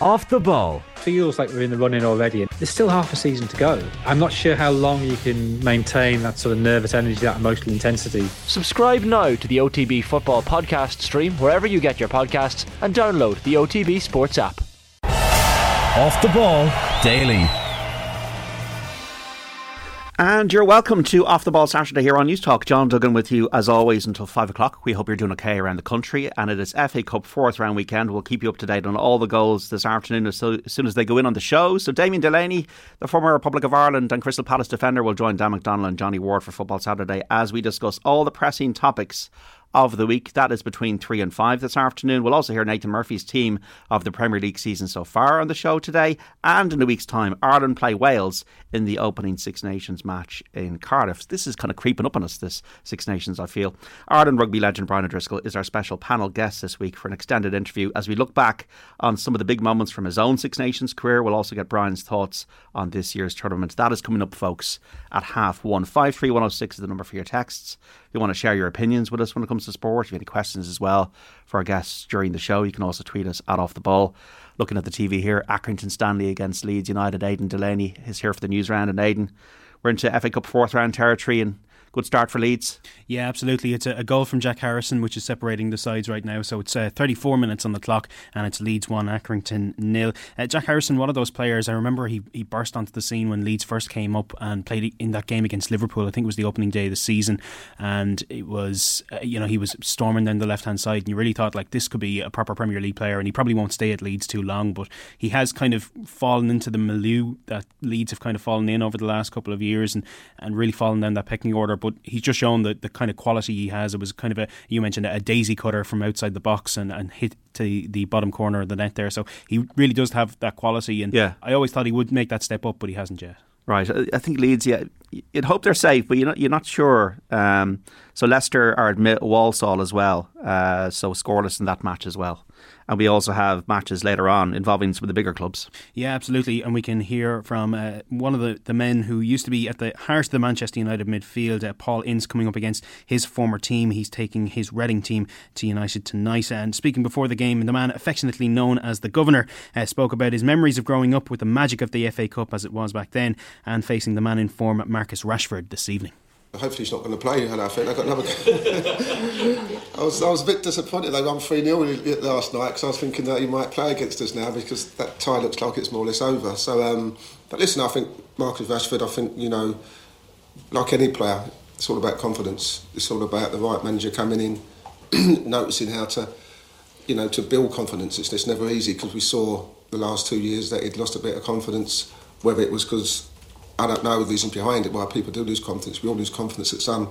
Off the ball. Feels like we're in the running already, and there's still half a season to go. I'm not sure how long you can maintain that sort of nervous energy, that emotional intensity. Subscribe now to the OTB Football Podcast stream wherever you get your podcasts and download the OTB Sports app. Off the ball daily. And you're welcome to Off the Ball Saturday here on Newstalk. John Duggan with you as always until five o'clock. We hope you're doing okay around the country. And it is FA Cup fourth round weekend. We'll keep you up to date on all the goals this afternoon as, as soon as they go in on the show. So Damien Delaney, the former Republic of Ireland and Crystal Palace defender, will join Dan McDonnell and Johnny Ward for Football Saturday as we discuss all the pressing topics of the week. That is between 3 and 5 this afternoon. We'll also hear Nathan Murphy's team of the Premier League season so far on the show today. And in a week's time, Ireland play Wales in the opening Six Nations match in Cardiff. This is kind of creeping up on us, this Six Nations, I feel. Ireland rugby legend Brian O'Driscoll is our special panel guest this week for an extended interview as we look back on some of the big moments from his own Six Nations career. We'll also get Brian's thoughts on this year's tournament. That is coming up, folks, at half one. 53106 is the number for your texts If you want to share your opinions with us when it comes to sport, if you have any questions as well for our guests during the show, you can also tweet us at Off the Ball. Looking at the TV here, Accrington Stanley against Leeds United. Aidan Delaney is here for the news round. And Aidan, we're into FA Cup fourth round territory and good start for Leeds. Yeah, absolutely. It's a, a, goal from Jack Harrison, which is separating the sides right now. So it's uh, 34 minutes on the clock, and it's Leeds 1, Accrington nil. Uh, Jack Harrison, one of those players, I remember he, he burst onto the scene when Leeds first came up and played in that game against Liverpool. I think it was the opening day of the season. And it was, uh, you know, he was storming down the left hand side, and you really thought, like, this could be a proper Premier League player, and he probably won't stay at Leeds too long. But he has kind of fallen into the milieu that Leeds have kind of fallen in over the last couple of years and, and really fallen down that pecking order. But he's just shown the, the kind of quality he has. It was kind of a you mentioned a daisy cutter from outside the box and, and hit to the bottom corner of the net there. So he really does have that quality. And yeah. I always thought he would make that step up, but he hasn't yet. Right, I think Leeds. Yeah, you'd hope they're safe, but you're not. You're not sure. Um, so Leicester are at Walsall as well. Uh, so scoreless in that match as well and we also have matches later on involving some of the bigger clubs. Yeah, absolutely. And we can hear from uh, one of the, the men who used to be at the heart of the Manchester United midfield, uh, Paul Ince, coming up against his former team. He's taking his Reading team to United tonight. And speaking before the game, the man affectionately known as the Governor uh, spoke about his memories of growing up with the magic of the FA Cup as it was back then and facing the man in form, Marcus Rashford, this evening. Hopefully he's not going to play, and I think I got another. I was I was a bit disappointed they won three 0 last night because I was thinking that he might play against us now because that tie looks like it's more or less over. So, um, but listen, I think Marcus Rashford. I think you know, like any player, it's all about confidence. It's all about the right manager coming in, noticing how to, you know, to build confidence. It's, it's never easy because we saw the last two years that he'd lost a bit of confidence, whether it was because I don't know the reason behind it why people do lose confidence. We all lose confidence at some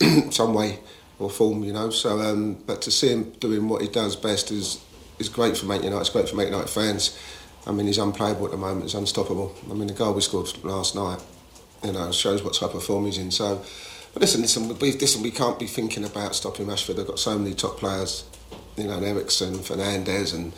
some way or form, you know. So, um, but to see him doing what he does best is is great for Man United. It's great for Man United fans. I mean, he's unplayable at the moment. He's unstoppable. I mean, the goal we scored last night, you know, shows what type of form he's in. So, but listen, listen, we, listen, we can't be thinking about stopping Rashford. They've got so many top players, you know, Eriksen, Fernandez, and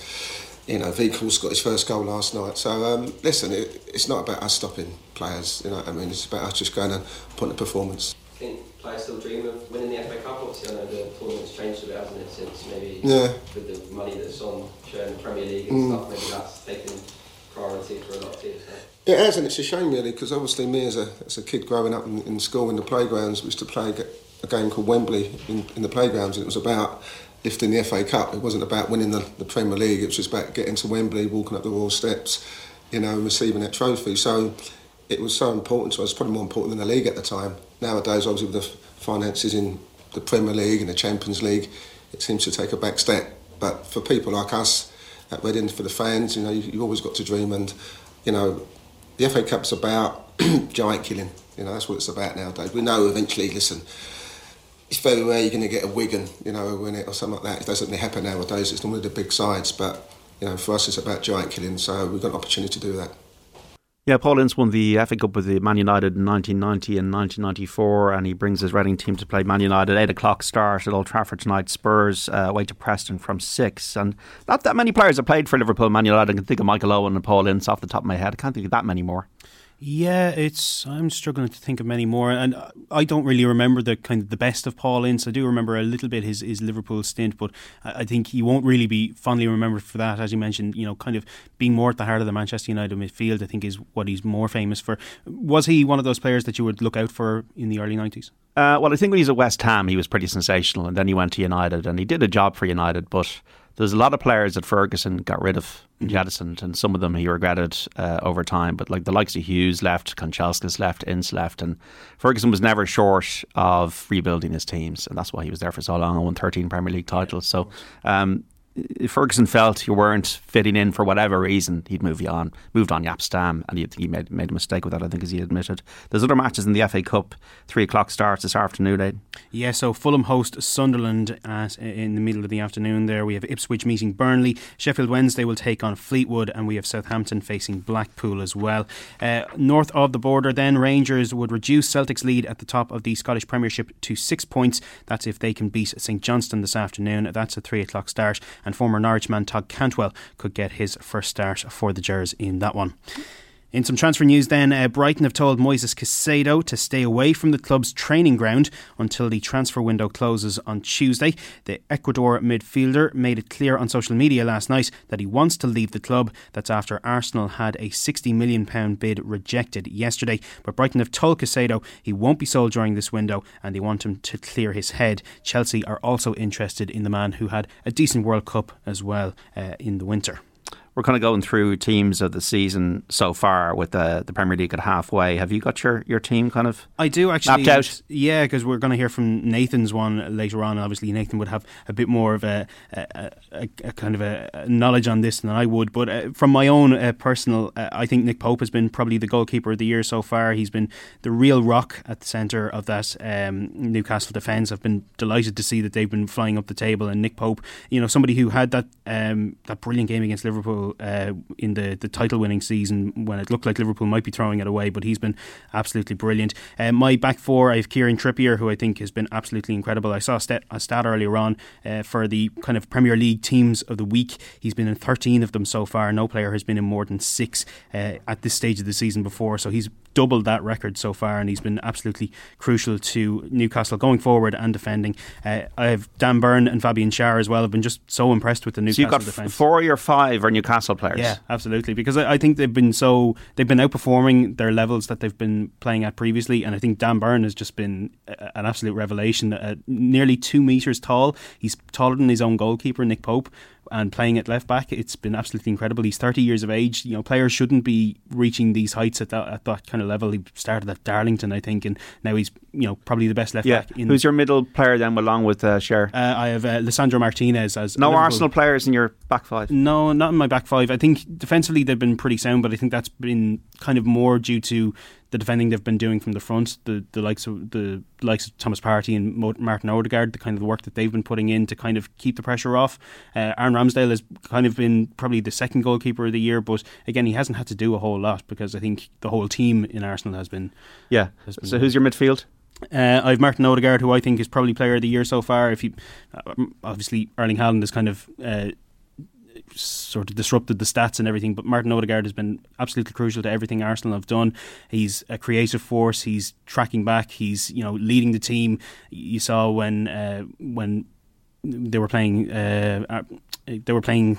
you know, Weghorst got his first goal last night. So um, listen, it, it's not about us stopping players. You know I mean? It's about us just going and putting a performance. I think players still dream of winning the FA Cup. Obviously, I know the tournament's changed a bit, hasn't it, since maybe yeah. with the money that's on sharing the Premier League and mm. stuff. Maybe that's taken priority for a lot of teams. It has, and it's a shame really, because obviously me as a as a kid growing up in, in school in the playgrounds, we used to play a game called Wembley in, in the playgrounds, and it was about lifting the FA Cup. It wasn't about winning the, the Premier League. It was just about getting to Wembley, walking up the Royal Steps, you know, and receiving that trophy. So it was so important to us. Probably more important than the league at the time. Nowadays, obviously, with the finances in the Premier League and the Champions League, it seems to take a back step. But for people like us at Reading, for the fans, you know, you, you've always got to dream. And you know, the FA Cup's about giant killing. You know, that's what it's about nowadays. We know eventually. Listen it's very rare you're going to get a Wigan, you know, win it or something like that. It doesn't happen nowadays. It's normally the big sides, but you know, for us, it's about giant killing. So we've got an opportunity to do that. Yeah, Paul Ince won the FA Cup with the Man United in 1990 and 1994, and he brings his Reading team to play Man United. Eight o'clock start at Old Trafford tonight. Spurs uh, away to Preston from six, and not that many players have played for Liverpool. Man United. I can think of Michael Owen and Paul Ince off the top of my head. I can't think of that many more. Yeah, it's. I'm struggling to think of many more, and I don't really remember the kind of the best of Paul Ince. I do remember a little bit his, his Liverpool stint, but I think he won't really be fondly remembered for that. As you mentioned, you know, kind of being more at the heart of the Manchester United midfield. I think is what he's more famous for. Was he one of those players that you would look out for in the early nineties? Uh, well, I think when he was at West Ham, he was pretty sensational, and then he went to United, and he did a job for United, but there's a lot of players that Ferguson got rid of jettisoned, and some of them he regretted uh, over time. But like the likes of Hughes left, Kanchelskis left, Ince left, and Ferguson was never short of rebuilding his teams, and that's why he was there for so long and won 13 Premier League titles. So um, Ferguson felt you weren't fitting in for whatever reason, he'd move you on. Moved on Jaap Stam, and he, he made made a mistake with that. I think, as he admitted. There's other matches in the FA Cup. Three o'clock starts this afternoon. Aidan. Yeah, so Fulham host Sunderland at, in the middle of the afternoon. There we have Ipswich meeting Burnley. Sheffield Wednesday will take on Fleetwood, and we have Southampton facing Blackpool as well. Uh, north of the border, then Rangers would reduce Celtic's lead at the top of the Scottish Premiership to six points. That's if they can beat St Johnstone this afternoon. That's a three o'clock start and former Norwich man Todd Cantwell could get his first start for the Gers in that one. In some transfer news, then, uh, Brighton have told Moises Caicedo to stay away from the club's training ground until the transfer window closes on Tuesday. The Ecuador midfielder made it clear on social media last night that he wants to leave the club. That's after Arsenal had a £60 million bid rejected yesterday. But Brighton have told Caicedo he won't be sold during this window and they want him to clear his head. Chelsea are also interested in the man who had a decent World Cup as well uh, in the winter we're kind of going through teams of the season so far with the the Premier League at halfway. Have you got your, your team kind of? I do actually. Mapped out? Yeah, because we're going to hear from Nathan's one later on. Obviously, Nathan would have a bit more of a, a, a, a kind of a, knowledge on this than I would. But uh, from my own uh, personal, uh, I think Nick Pope has been probably the goalkeeper of the year so far. He's been the real rock at the centre of that um, Newcastle defence. I've been delighted to see that they've been flying up the table. And Nick Pope, you know, somebody who had that um, that brilliant game against Liverpool uh, in the, the title winning season when it looked like Liverpool might be throwing it away, but he's been absolutely brilliant. Uh, my back four, I have Kieran Trippier, who I think has been absolutely incredible. I saw a stat, a stat earlier on uh, for the kind of Premier League teams of the week. He's been in 13 of them so far. No player has been in more than six uh, at this stage of the season before, so he's doubled that record so far, and he's been absolutely crucial to Newcastle going forward and defending. Uh, I have Dan Burn and Fabian Schär as well. I've been just so impressed with the Newcastle so you've got defence. Four or five are Newcastle players. Yeah, absolutely. Because I, I, think they've been so they've been outperforming their levels that they've been playing at previously, and I think Dan Burn has just been a, an absolute revelation. Uh, nearly two meters tall. He's taller than his own goalkeeper Nick Pope and playing at left back, it's been absolutely incredible. He's 30 years of age. You know, players shouldn't be reaching these heights at that at that kind of level. He started at Darlington, I think, and now he's you know probably the best left yeah. back. In Who's your middle player then, along with uh, Schär? Uh, I have uh, Lisandro Martinez as no. Arsenal players in your back five. No, not in my back five. I think defensively they've been pretty sound, but I think that's been kind of more due to the defending they've been doing from the front, the the likes of the likes of Thomas Partey and Martin Odegaard, the kind of the work that they've been putting in to kind of keep the pressure off. Uh, Aaron Ramsdale has kind of been probably the second goalkeeper of the year, but again, he hasn't had to do a whole lot because I think the whole team in Arsenal has been. Yeah. Has been so who's your midfield? Uh, I have Martin Odegaard, who I think is probably player of the year so far. If he, uh, obviously, Erling Haaland is kind of uh, sort of disrupted the stats and everything. But Martin Odegaard has been absolutely crucial to everything Arsenal have done. He's a creative force. He's tracking back. He's you know leading the team. You saw when uh, when they were playing uh, uh they were playing.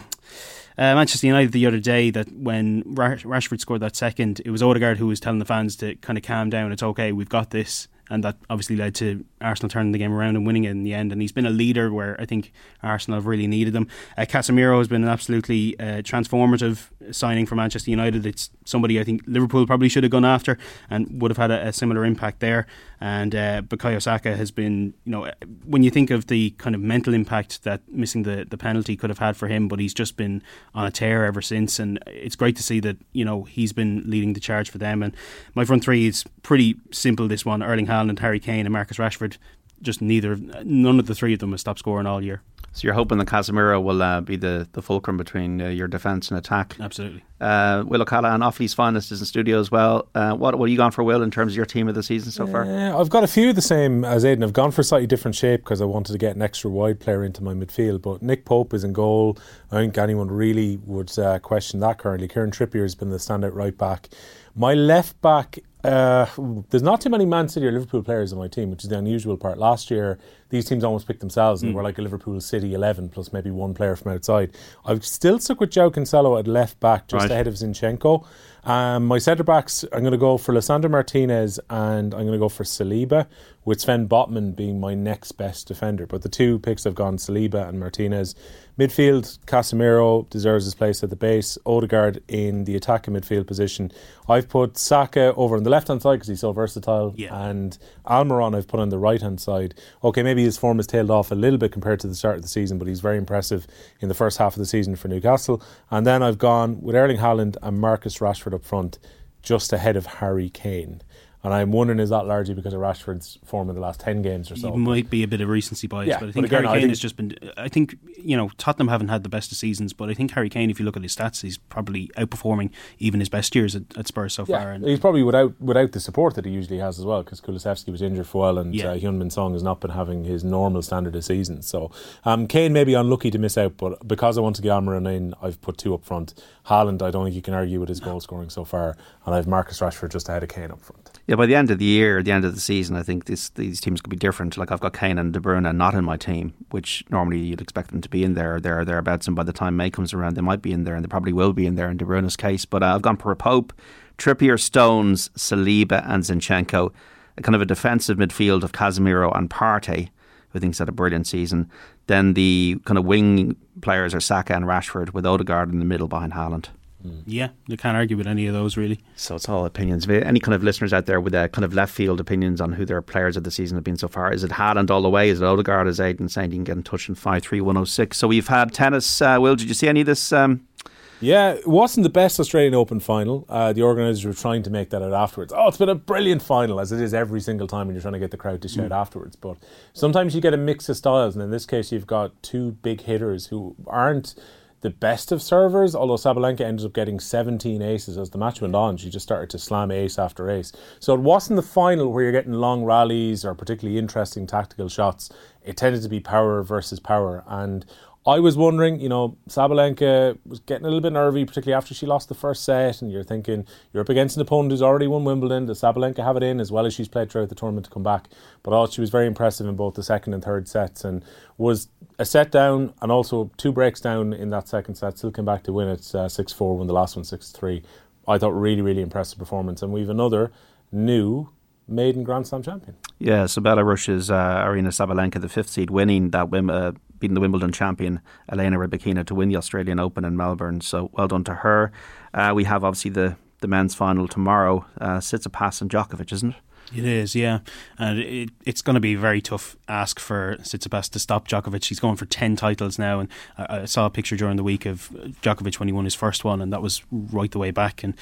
Uh, Manchester United the other day that when Rashford scored that second, it was Odegaard who was telling the fans to kind of calm down. It's okay, we've got this and that obviously led to Arsenal turning the game around and winning it in the end. And he's been a leader where I think Arsenal have really needed him. Uh, Casemiro has been an absolutely uh, transformative signing for Manchester United. It's somebody I think Liverpool probably should have gone after and would have had a, a similar impact there. And uh, Bukayo Saka has been, you know, when you think of the kind of mental impact that missing the, the penalty could have had for him, but he's just been on a tear ever since. And it's great to see that, you know, he's been leading the charge for them. And my front three is pretty simple this one Erling Haaland, Harry Kane, and Marcus Rashford. Just neither, none of the three of them have stopped scoring all year. So you're hoping that Casemiro will uh, be the, the fulcrum between uh, your defence and attack. Absolutely. Uh, Will O'Callaghan, Offaly's finest, is in studio as well. Uh, what what are you gone for, Will, in terms of your team of the season so far? I've got a few the same as Aidan. I've gone for a slightly different shape because I wanted to get an extra wide player into my midfield. But Nick Pope is in goal. I think anyone really would uh, question that currently. Kieran Trippier has been the standout right back. My left back uh, there's not too many Man City or Liverpool players on my team, which is the unusual part. Last year, these teams almost picked themselves and mm. were like a Liverpool City 11 plus maybe one player from outside. I've still stuck with João Cancelo at left back, just right. ahead of Zinchenko. Um, my centre backs, I'm going to go for Lisandro Martinez and I'm going to go for Saliba, with Sven Botman being my next best defender. But the two picks have gone Saliba and Martinez. Midfield, Casemiro deserves his place at the base. Odegaard in the attacking midfield position. I've put Saka over on the left hand side because he's so versatile, yeah. and Almiron I've put on the right hand side. Okay, maybe his form has tailed off a little bit compared to the start of the season, but he's very impressive in the first half of the season for Newcastle. And then I've gone with Erling Haaland and Marcus Rashford up front, just ahead of Harry Kane. And I'm wondering is that largely because of Rashford's form in the last ten games or so? It might be a bit of recency bias, yeah, but I think but again, Harry Kane has just been. I think you know Tottenham haven't had the best of seasons, but I think Harry Kane, if you look at his stats, he's probably outperforming even his best years at, at Spurs so yeah, far. And he's probably without without the support that he usually has as well, because Kulusevski was injured for a while, and yeah. uh, Heung-min Son has not been having his normal standard of season. So um, Kane may be unlucky to miss out, but because I want to get Almiron in, I've put two up front. Haaland, I don't think you can argue with his goal scoring so far, and I've Marcus Rashford just ahead of Kane up front. Yeah, by the end of the year, the end of the season, I think this, these teams could be different. Like I've got Kane and De Bruyne not in my team, which normally you'd expect them to be in there, there, thereabouts. And by the time May comes around, they might be in there, and they probably will be in there in De Bruyne's case. But uh, I've gone for Pope, Trippier, Stones, Saliba, and Zinchenko. A kind of a defensive midfield of Casemiro and Partey, who I think's had a brilliant season. Then the kind of wing players are Saka and Rashford, with Odegaard in the middle behind Haaland. Mm. Yeah, you can't argue with any of those really. So it's all opinions. Any kind of listeners out there with a kind of left field opinions on who their players of the season have been so far? Is it Haaland all the way? Is it Odegaard? Is Aidan saying you can get in touch in five three one zero oh six? So we've had tennis. Uh, Will, did you see any of this? Um, yeah, it wasn't the best Australian Open final. Uh, the organisers were trying to make that out afterwards. Oh, it's been a brilliant final, as it is every single time when you're trying to get the crowd to shout mm. afterwards. But sometimes you get a mix of styles, and in this case, you've got two big hitters who aren't the best of servers, although Sabalenka ended up getting 17 aces as the match went on. She just started to slam ace after ace. So it wasn't the final where you're getting long rallies or particularly interesting tactical shots. It tended to be power versus power. And I was wondering, you know, Sabalenka was getting a little bit nervy, particularly after she lost the first set, and you're thinking you're up against an opponent who's already won Wimbledon. Does Sabalenka have it in as well as she's played throughout the tournament to come back? But all, she was very impressive in both the second and third sets, and was a set down and also two breaks down in that second set. Still came back to win it uh, six four, when the last one six three. I thought really really impressive performance, and we've another new maiden Grand Slam champion. Yeah, so Belarus's uh, Aryna Sabalenka, the fifth seed, winning that uh, beating the Wimbledon champion Elena Rybakina to win the Australian Open in Melbourne. So well done to her. Uh, we have obviously the the men's final tomorrow. Uh, Tsitsipas and Djokovic, isn't it? It is, yeah, and it, it's going to be a very tough ask for Tsitsipas to stop Djokovic. He's going for ten titles now, and I, I, saw a picture during the week of Djokovic when he won his first one, and that was right the way back. And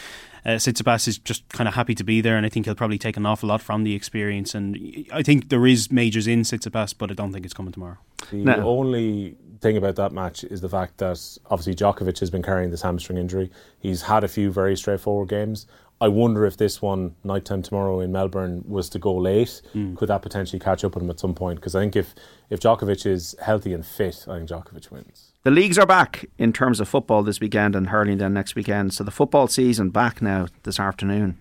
uh, Tsitsipas is just kind of happy to be there, and I think he'll probably take an awful lot from the experience. And I think there is majors in Tsitsipas, but I don't think it's coming tomorrow. The no. only thing about that match is the fact that obviously Djokovic has been carrying this hamstring injury. He's had a few very straightforward games. I wonder if this one nighttime tomorrow in Melbourne was to go late, mm. could that potentially catch up with him at some point? Because I think if if Djokovic is healthy and fit, I think Djokovic wins. The leagues are back in terms of football this weekend and hurling then next weekend. So the football season back now this afternoon.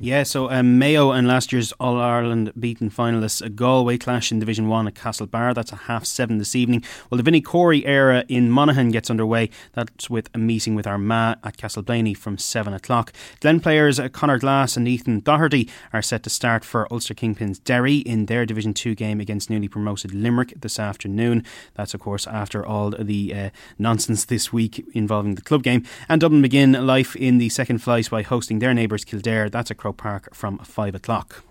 Yeah, so um, Mayo and last year's All Ireland beaten finalists, Galway clash in Division 1 at Castlebar. That's a half seven this evening. Well, the Vinnie Corey era in Monaghan gets underway. That's with a meeting with Armagh at Castleblayney from 7 o'clock. Glen players uh, Conor Glass and Ethan Doherty are set to start for Ulster Kingpins Derry in their Division 2 game against newly promoted Limerick this afternoon. That's, of course, after all the uh, nonsense this week involving the club game. And Dublin begin life in the second flight by hosting their neighbours Kildare. That's that's at Croke Park from 5 o'clock.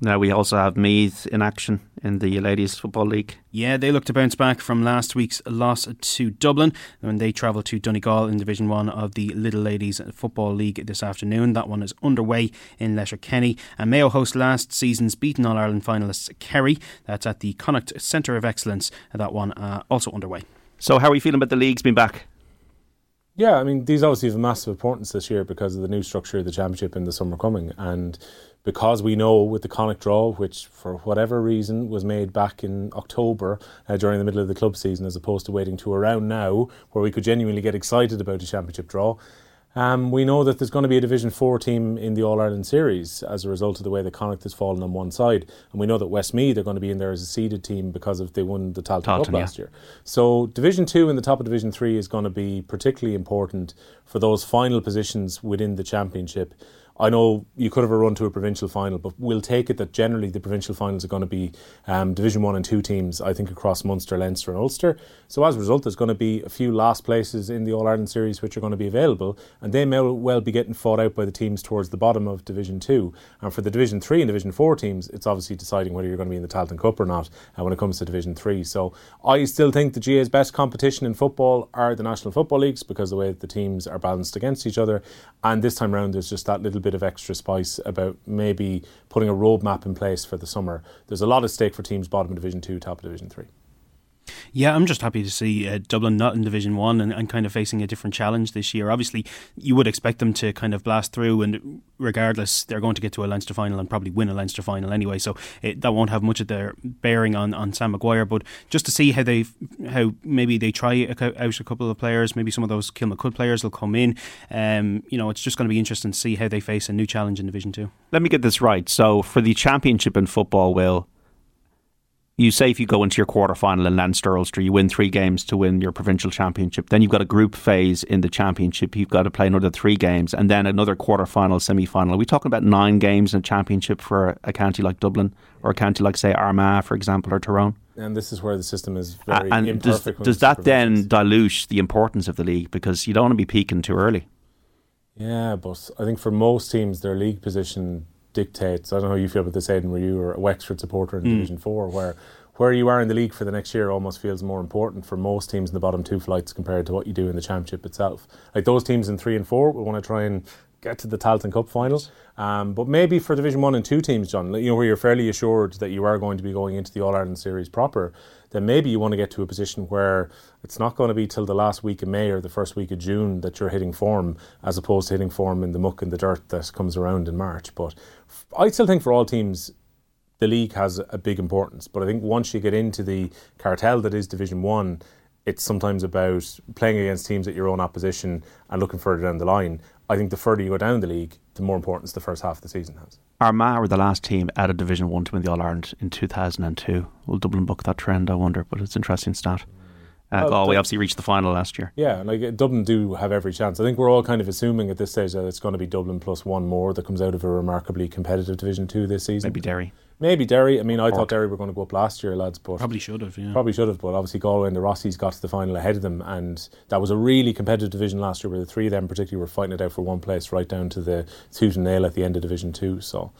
Now we also have Meath in action in the Ladies Football League. Yeah, they look to bounce back from last week's loss to Dublin when they travel to Donegal in Division 1 of the Lidl Ladies Football League this afternoon. That one is underway in Letterkenny. And Mayo host last season's beaten All Ireland finalists Kerry. That's at the Connacht Centre of Excellence. That one uh, also underway. So, how are we feeling about the leagues being back? Yeah, I mean, these obviously have a massive importance this year because of the new structure of the championship in the summer coming. And because we know with the Connacht draw, which for whatever reason was made back in October uh, during the middle of the club season, as opposed to waiting to around now, where we could genuinely get excited about a championship draw. Um, we know that there's going to be a Division 4 team in the All Ireland series as a result of the way the Connacht has fallen on one side. And we know that Westmeath are going to be in there as a seeded team because of they won the Tailteann Cup last year. So Division 2 and the top of Division 3 is going to be particularly important for those final positions within the championship. I know you could have a run to a provincial final, but we'll take it that generally the provincial finals are going to be um, Division 1 and 2 teams, I think, across Munster, Leinster, and Ulster. So as a result, there's going to be a few last places in the All Ireland series which are going to be available, and they may well be getting fought out by the teams towards the bottom of Division 2. And for the Division 3 and Division 4 teams, it's obviously deciding whether you're going to be in the Tailteann Cup or not uh, when it comes to Division 3. So I still think the GAA's best competition in football are the National Football Leagues because the way the teams are balanced against each other. And this time around, there's just that little bit of extra spice about maybe putting a roadmap in place for the summer. There's a lot at stake for teams bottom of Division 2, top of Division 3. Yeah, I'm just happy to see uh, Dublin not in Division One and, and, kind of facing a different challenge this year. Obviously, you would expect them to kind of blast through, and regardless, they're going to get to a Leinster final and probably win a Leinster final anyway. So it, that won't have much of their bearing on, on Sam Maguire. But just to see how they how maybe they try out a couple of players, maybe some of those Kilmacud players will come in. Um, you know, it's just going to be interesting to see how they face a new challenge in Division Two. Let me get this right. So for the championship in football, will you say if you go into your quarter final in Leinster Ulster, you win three games to win your provincial championship. Then you've got a group phase in the championship. You've got to play another three games, and then another quarter final, semi final. Are we talking about nine games in a championship for a county like Dublin or a county like say Armagh, for example, or Tyrone? And this is where the system is very uh, and imperfect. Does, does that then dilute the importance of the league because you don't want to be peaking too early? Yeah, but I think for most teams, their league position dictates. I don't know how you feel about this, Aidan, where you were a Wexford supporter in mm. Division 4, where where you are in the league for the next year almost feels more important for most teams in the bottom two flights compared to what you do in the championship itself. Like those teams in three and four will want to try and get to the Tailteann Cup final. Um, but maybe for Division One and Two teams, John, you know where you're fairly assured that you are going to be going into the All Ireland series proper, then maybe you want to get to a position where it's not going to be till the last week of May or the first week of June that you're hitting form, as opposed to hitting form in the muck and the dirt that comes around in March. But I still think for all teams, the league has a big importance. But I think once you get into the cartel that is Division One, it's sometimes about playing against teams at your own opposition and looking further down the line. I think the further you go down the league, the more importance the first half of the season has. Armagh were the last team out of Division One to win the All Ireland in 2002. Will Dublin buck that trend? I wonder, but it's an interesting stat. Uh, well, Galway obviously reached the final last year. Yeah, like Dublin do have every chance. I think we're all kind of assuming at this stage that it's going to be Dublin plus one more that comes out of a remarkably competitive Division Two this season. Maybe Derry. Maybe Derry. I mean, I thought Derry were going to go up last year, lads, but probably should have. Yeah, probably should have. But obviously, Galway and the Rossies got to the final ahead of them, and that was a really competitive division last year, where the three of them particularly were fighting it out for one place, right down to the tooth and nail at the end of Division Two. So.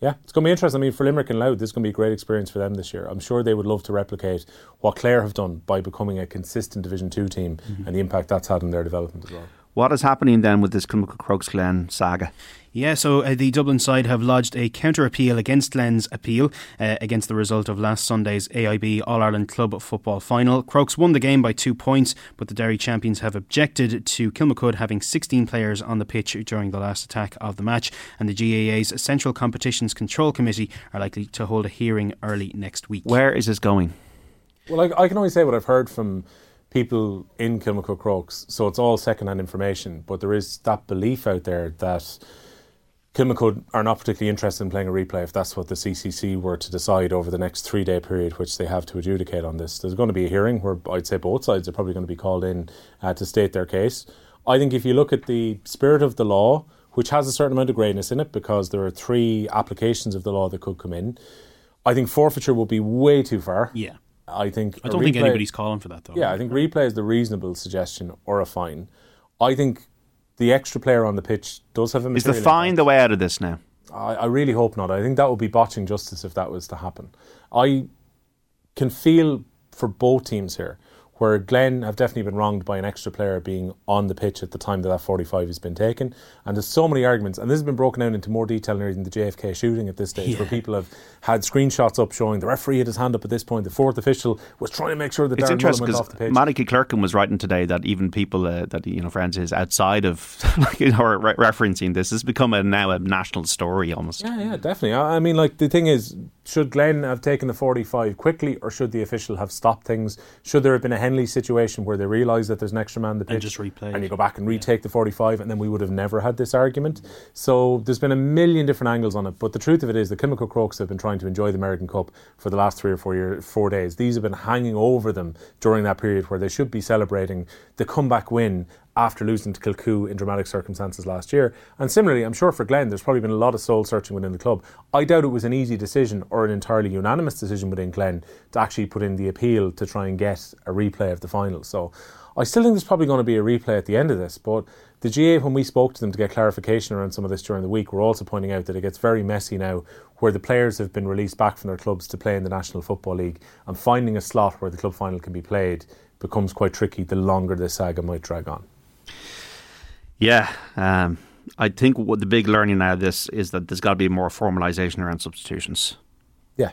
Yeah, it's going to be interesting. I mean, for Limerick and Louth, this is going to be a great experience for them this year. I'm sure they would love to replicate what Clare have done by becoming a consistent Division 2 team mm-hmm. and the impact that's had on their development as well. What is happening then with this Kilmacud Crokes Glen saga? Yeah, so uh, the Dublin side have lodged a counter appeal against Glen's appeal uh, against the result of last Sunday's AIB All Ireland Club Football Final. Crokes won the game by two points, but the Derry champions have objected to Kilmacud having 16 players on the pitch during the last attack of the match, and the GAA's Central Competitions Control Committee are likely to hold a hearing early next week. Where is this going? Well, I, I can only say what I've heard from people in Kilmacud Crokes, so it's all second-hand information, but there is that belief out there that Kilmacud are not particularly interested in playing a replay if that's what the CCC were to decide over the next three day period, which they have to adjudicate on this. There's going to be a hearing where I'd say both sides are probably going to be called in uh, to state their case. I think if you look at the spirit of the law, which has a certain amount of greyness in it because there are three applications of the law that could come in, I think forfeiture will be way too far. Yeah. I think. I don't replay, think anybody's calling for that though. Yeah, I think replay is the reasonable suggestion or a fine. I think the extra player on the pitch does have a. Is the fine impact. the way out of this now? I, I really hope not. I think that would be botching justice if that was to happen. I can feel for both teams here where Glen have definitely been wronged by an extra player being on the pitch at the time that that 45 has been taken. And there's so many arguments, and this has been broken down into more detail than the JFK shooting at this stage, yeah. where people have had screenshots up showing the referee had his hand up at this point, the fourth official was trying to make sure that it's Darren interesting went off the pitch. Malachy Clerkin was writing today that even people uh, that you know friends is outside of you know re- referencing this has become a, now a national story almost. Yeah, yeah, definitely. I, I mean, like the thing is, should Glen have taken the 45 quickly, or should the official have stopped things? Should there have been a Henry situation where they realise that there's an extra man in the pitch and just replay, and you go back and retake yeah. the 45, and then we would have never had this argument? So there's been a million different angles on it. But the truth of it is, the Kilmacud Crokes have been trying to enjoy the Andy Merrigan Cup for the last three or four years, four days. These have been hanging over them during that period where they should be celebrating the comeback win after losing to Kilcoo in dramatic circumstances last year. And similarly, I'm sure for Glen, there's probably been a lot of soul searching within the club. I doubt it was an easy decision or an entirely unanimous decision within Glen to actually put in the appeal to try and get a replay of the final. So I still think there's probably going to be a replay at the end of this, but the GAA, when we spoke to them to get clarification around some of this during the week, were also pointing out that it gets very messy now where the players have been released back from their clubs to play in the National Football League and finding a slot where the club final can be played becomes quite tricky the longer this saga might drag on. Yeah, um, I think what the big learning out of this is that there's got to be more formalisation around substitutions. Yeah,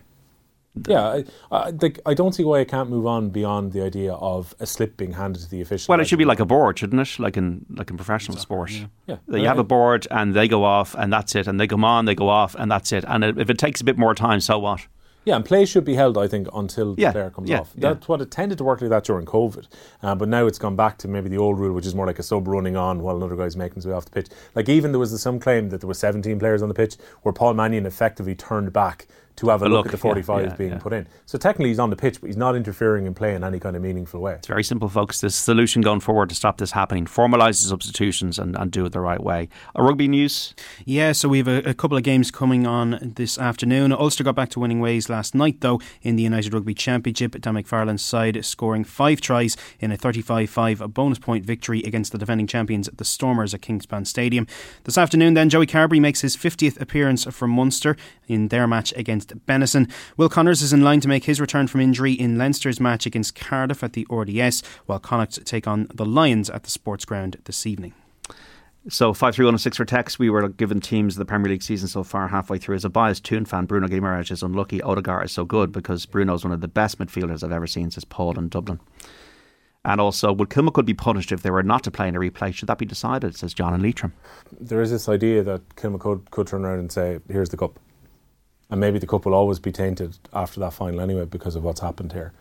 yeah, I, I, I don't see why it can't move on beyond the idea of a slip being handed to the official. Well, it should be like a board, shouldn't it? Like in like in professional sport. Yeah. yeah. You have a board and they go off and that's it, and they come on, they go off and that's it. And if it takes a bit more time, so what? Yeah, and play should be held, I think, until yeah, the player comes yeah, off. That's what it tended to work like that during COVID. Uh, but now it's gone back to maybe the old rule, which is more like a sub running on while another guy's making his way off the pitch. Like even there was some claim that there were 17 players on the pitch, where Paul Mannion effectively turned back to have a, a look, look, at the 45 yeah, being put in. So technically he's on the pitch, but he's not interfering in play in any kind of meaningful way. It's very simple, folks. The solution going forward to stop this happening, formalise the substitutions and, and do it the right way. A rugby news? Yeah, so we have a, a, couple of games coming on this afternoon. Ulster got back to winning ways last night, though, in the United Rugby Championship. Dan McFarland's side scoring five tries in a 35 5 bonus point victory against the defending champions, the Stormers, at Kingspan Stadium. This afternoon, then, Joey Carbery makes his 50th appearance for Munster in their match against Benetton. Will Connors is in line to make his return from injury in Leinster's match against Cardiff at the RDS, while Connacht take on the Lions at the Sports Ground this evening. So five three one oh six for text. We were given teams of the Premier League season so far halfway through. As a biased Toon fan, Bruno Guimaraes is unlucky. Odegaard is so good because Bruno is one of the best midfielders I've ever seen since Paul in Dublin. And also, would Kilmacud be punished if they were not to play in a replay? Should that be decided? Says John and Leitrim. There is this idea that Kilmacud could turn around and say, "Here's the cup." And maybe the cup will always be tainted after that final anyway because of what's happened here.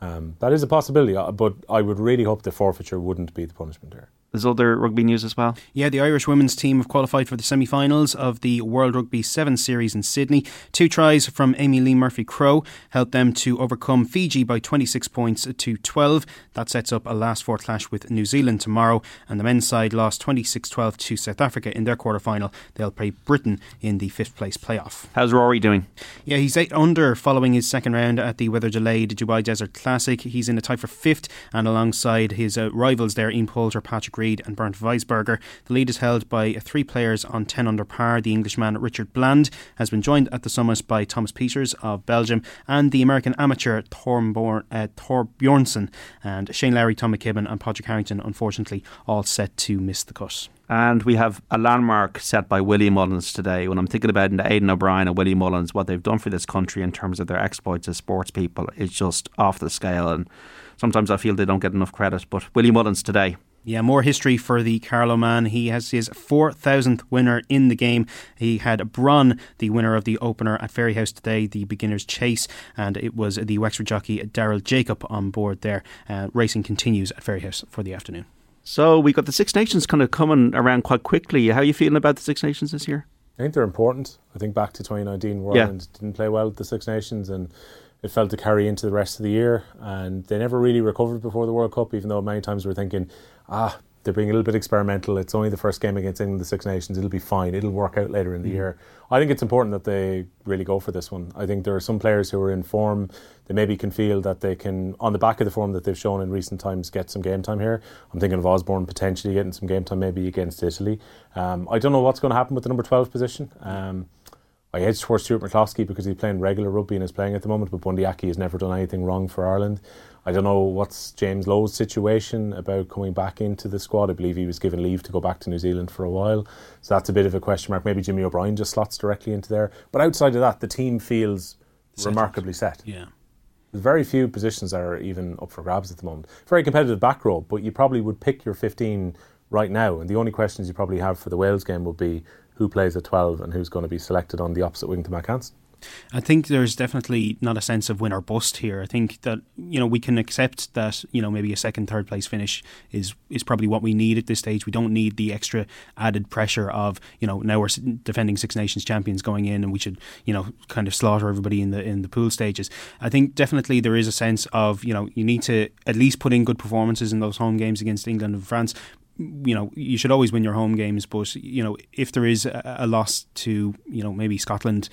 Um, that is a possibility, uh, but I would really hope the forfeiture wouldn't be the punishment here. There's other rugby news as well. Yeah, the Irish women's team have qualified for the semi finals of the World Rugby Sevens Series in Sydney. Two tries from Amee-Leigh Murphy Crowe helped them to overcome Fiji by 26 points to 12. That sets up a last four clash with New Zealand tomorrow. And the men's side lost 26 12 to South Africa in their quarter final. They'll play Britain in the fifth place playoff. How's Rory doing? Yeah, he's eight under following his second round at the weather delayed Dubai Desert Classic. He's in a tie for fifth and alongside his uh, rivals there, Ian Poulter, Patrick Reed and Bernd Wiesberger. The lead is held by three players on 10 under par. The Englishman Richard Bland has been joined at the summit by Thomas Pieters of Belgium and the American amateur Thor, uh, Thor Bjornsson. And Shane Lowry, Tom McKibbin, and Pádraig Harrington, unfortunately, all set to miss the cut. And we have a landmark set by Willie Mullins today. When I'm thinking about Aidan O'Brien and Willie Mullins, what they've done for this country in terms of their exploits as sports people is just off the scale. And sometimes I feel they don't get enough credit. But Willie Mullins today. Yeah, more history for the Carlow man. He has his 4,000th winner in the game. He had Bronn, the winner of the opener at Fairyhouse today, the beginner's chase, and it was the Wexford jockey Daryl Jacob on board there. Uh, racing continues at Fairyhouse for the afternoon. So we got the Six Nations kind of coming around quite quickly. How are you feeling about the Six Nations this year? I think they're important. I think back to 2019, where yeah. Ireland didn't play well at the Six Nations and it felt to carry into the rest of the year. And they never really recovered before the World Cup, even though many times we are thinking, ah, they're being a little bit experimental. It's only the first game against England, the Six Nations. It'll be fine. It'll work out later in the mm. year. I think it's important that they really go for this one. I think there are some players who are in form. They maybe can feel that they can, on the back of the form that they've shown in recent times, get some game time here. I'm thinking of Osborne potentially getting some game time maybe against Italy. Um, I don't know what's going to happen with the number 12 position. Um, I edge towards Stuart McCloskey because he's playing regular rugby and is playing at the moment, but Bundee Aki has never done anything wrong for Ireland. I don't know what's James Lowe's situation about coming back into the squad. I believe he was given leave to go back to New Zealand for a while. So that's a bit of a question mark. Maybe Jimmy O'Brien just slots directly into there. But outside of that, the team feels remarkably set. Yeah. There's very few positions that are even up for grabs at the moment. Very competitive back row, but you probably would pick your 15 right now. And the only questions you probably have for the Wales game would be who plays at 12 and who's going to be selected on the opposite wing to Mack Hansen. I think there's definitely not a sense of win or bust here. I think that you know we can accept that you know maybe a second, third place finish is is probably what we need at this stage. We don't need the extra added pressure of you know now we're defending Six Nations champions going in, and we should you know kind of slaughter everybody in the in the pool stages. I think definitely there is a sense of you know you need to at least put in good performances in those home games against England and France you know you should always win your home games but you know if there is a, a loss to you know maybe Scotland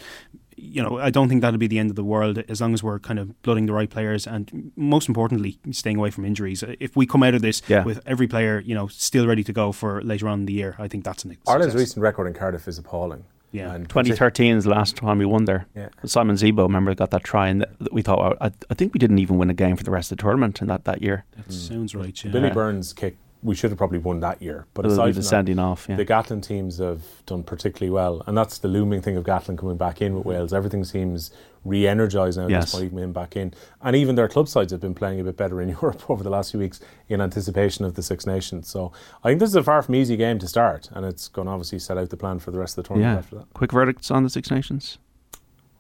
you know, I don't think that'll be the end of the world as long as we're kind of blooding the right players and most importantly, staying away from injuries. If we come out of this Yeah. with every player, you know, still ready to go for later on in the year, I think that's an Ireland's success. recent record in Cardiff is appalling. Yeah. And 2013 is the last time we won there. Yeah. Simon Zebo, remember, got that try, and th- we thought, I, I think we didn't even win a game for the rest of the tournament in that, that year. That sounds right. Yeah. Billy Burns kick, we should have probably won that year. But aside the from that, off, yeah. the Gatland teams have done particularly well, and that's the looming thing of Gatland coming back in with Wales. Everything seems re-energised now. Yes. Despite him back in, and even their club sides have been playing a bit better in Europe over the last few weeks in anticipation of the Six Nations. So I think this is a far from easy game to start, and it's going to obviously set out the plan for the rest of the tournament Yeah. after that. Quick verdicts on the Six Nations?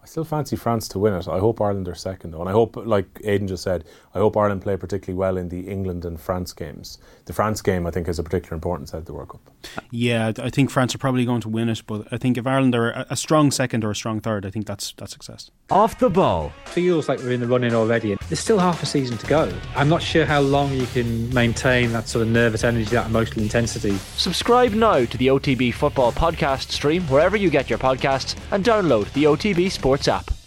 I still fancy France to win it. I hope Ireland are second, though. And I hope, like Aidan just said, I hope Ireland play particularly well in the England and France games. The France game, I think, has a particular importance at the World Cup. Yeah, I think France are probably going to win it, but I think if Ireland are a- a strong second or a strong third, I think that's that's success. Off the ball. feels like we're in the running already. There's still half a season to go. I'm not sure how long you can maintain that sort of nervous energy, that emotional intensity. Subscribe now to the OTB Football Podcast stream wherever you get your podcasts and download the OTB Sports what's up.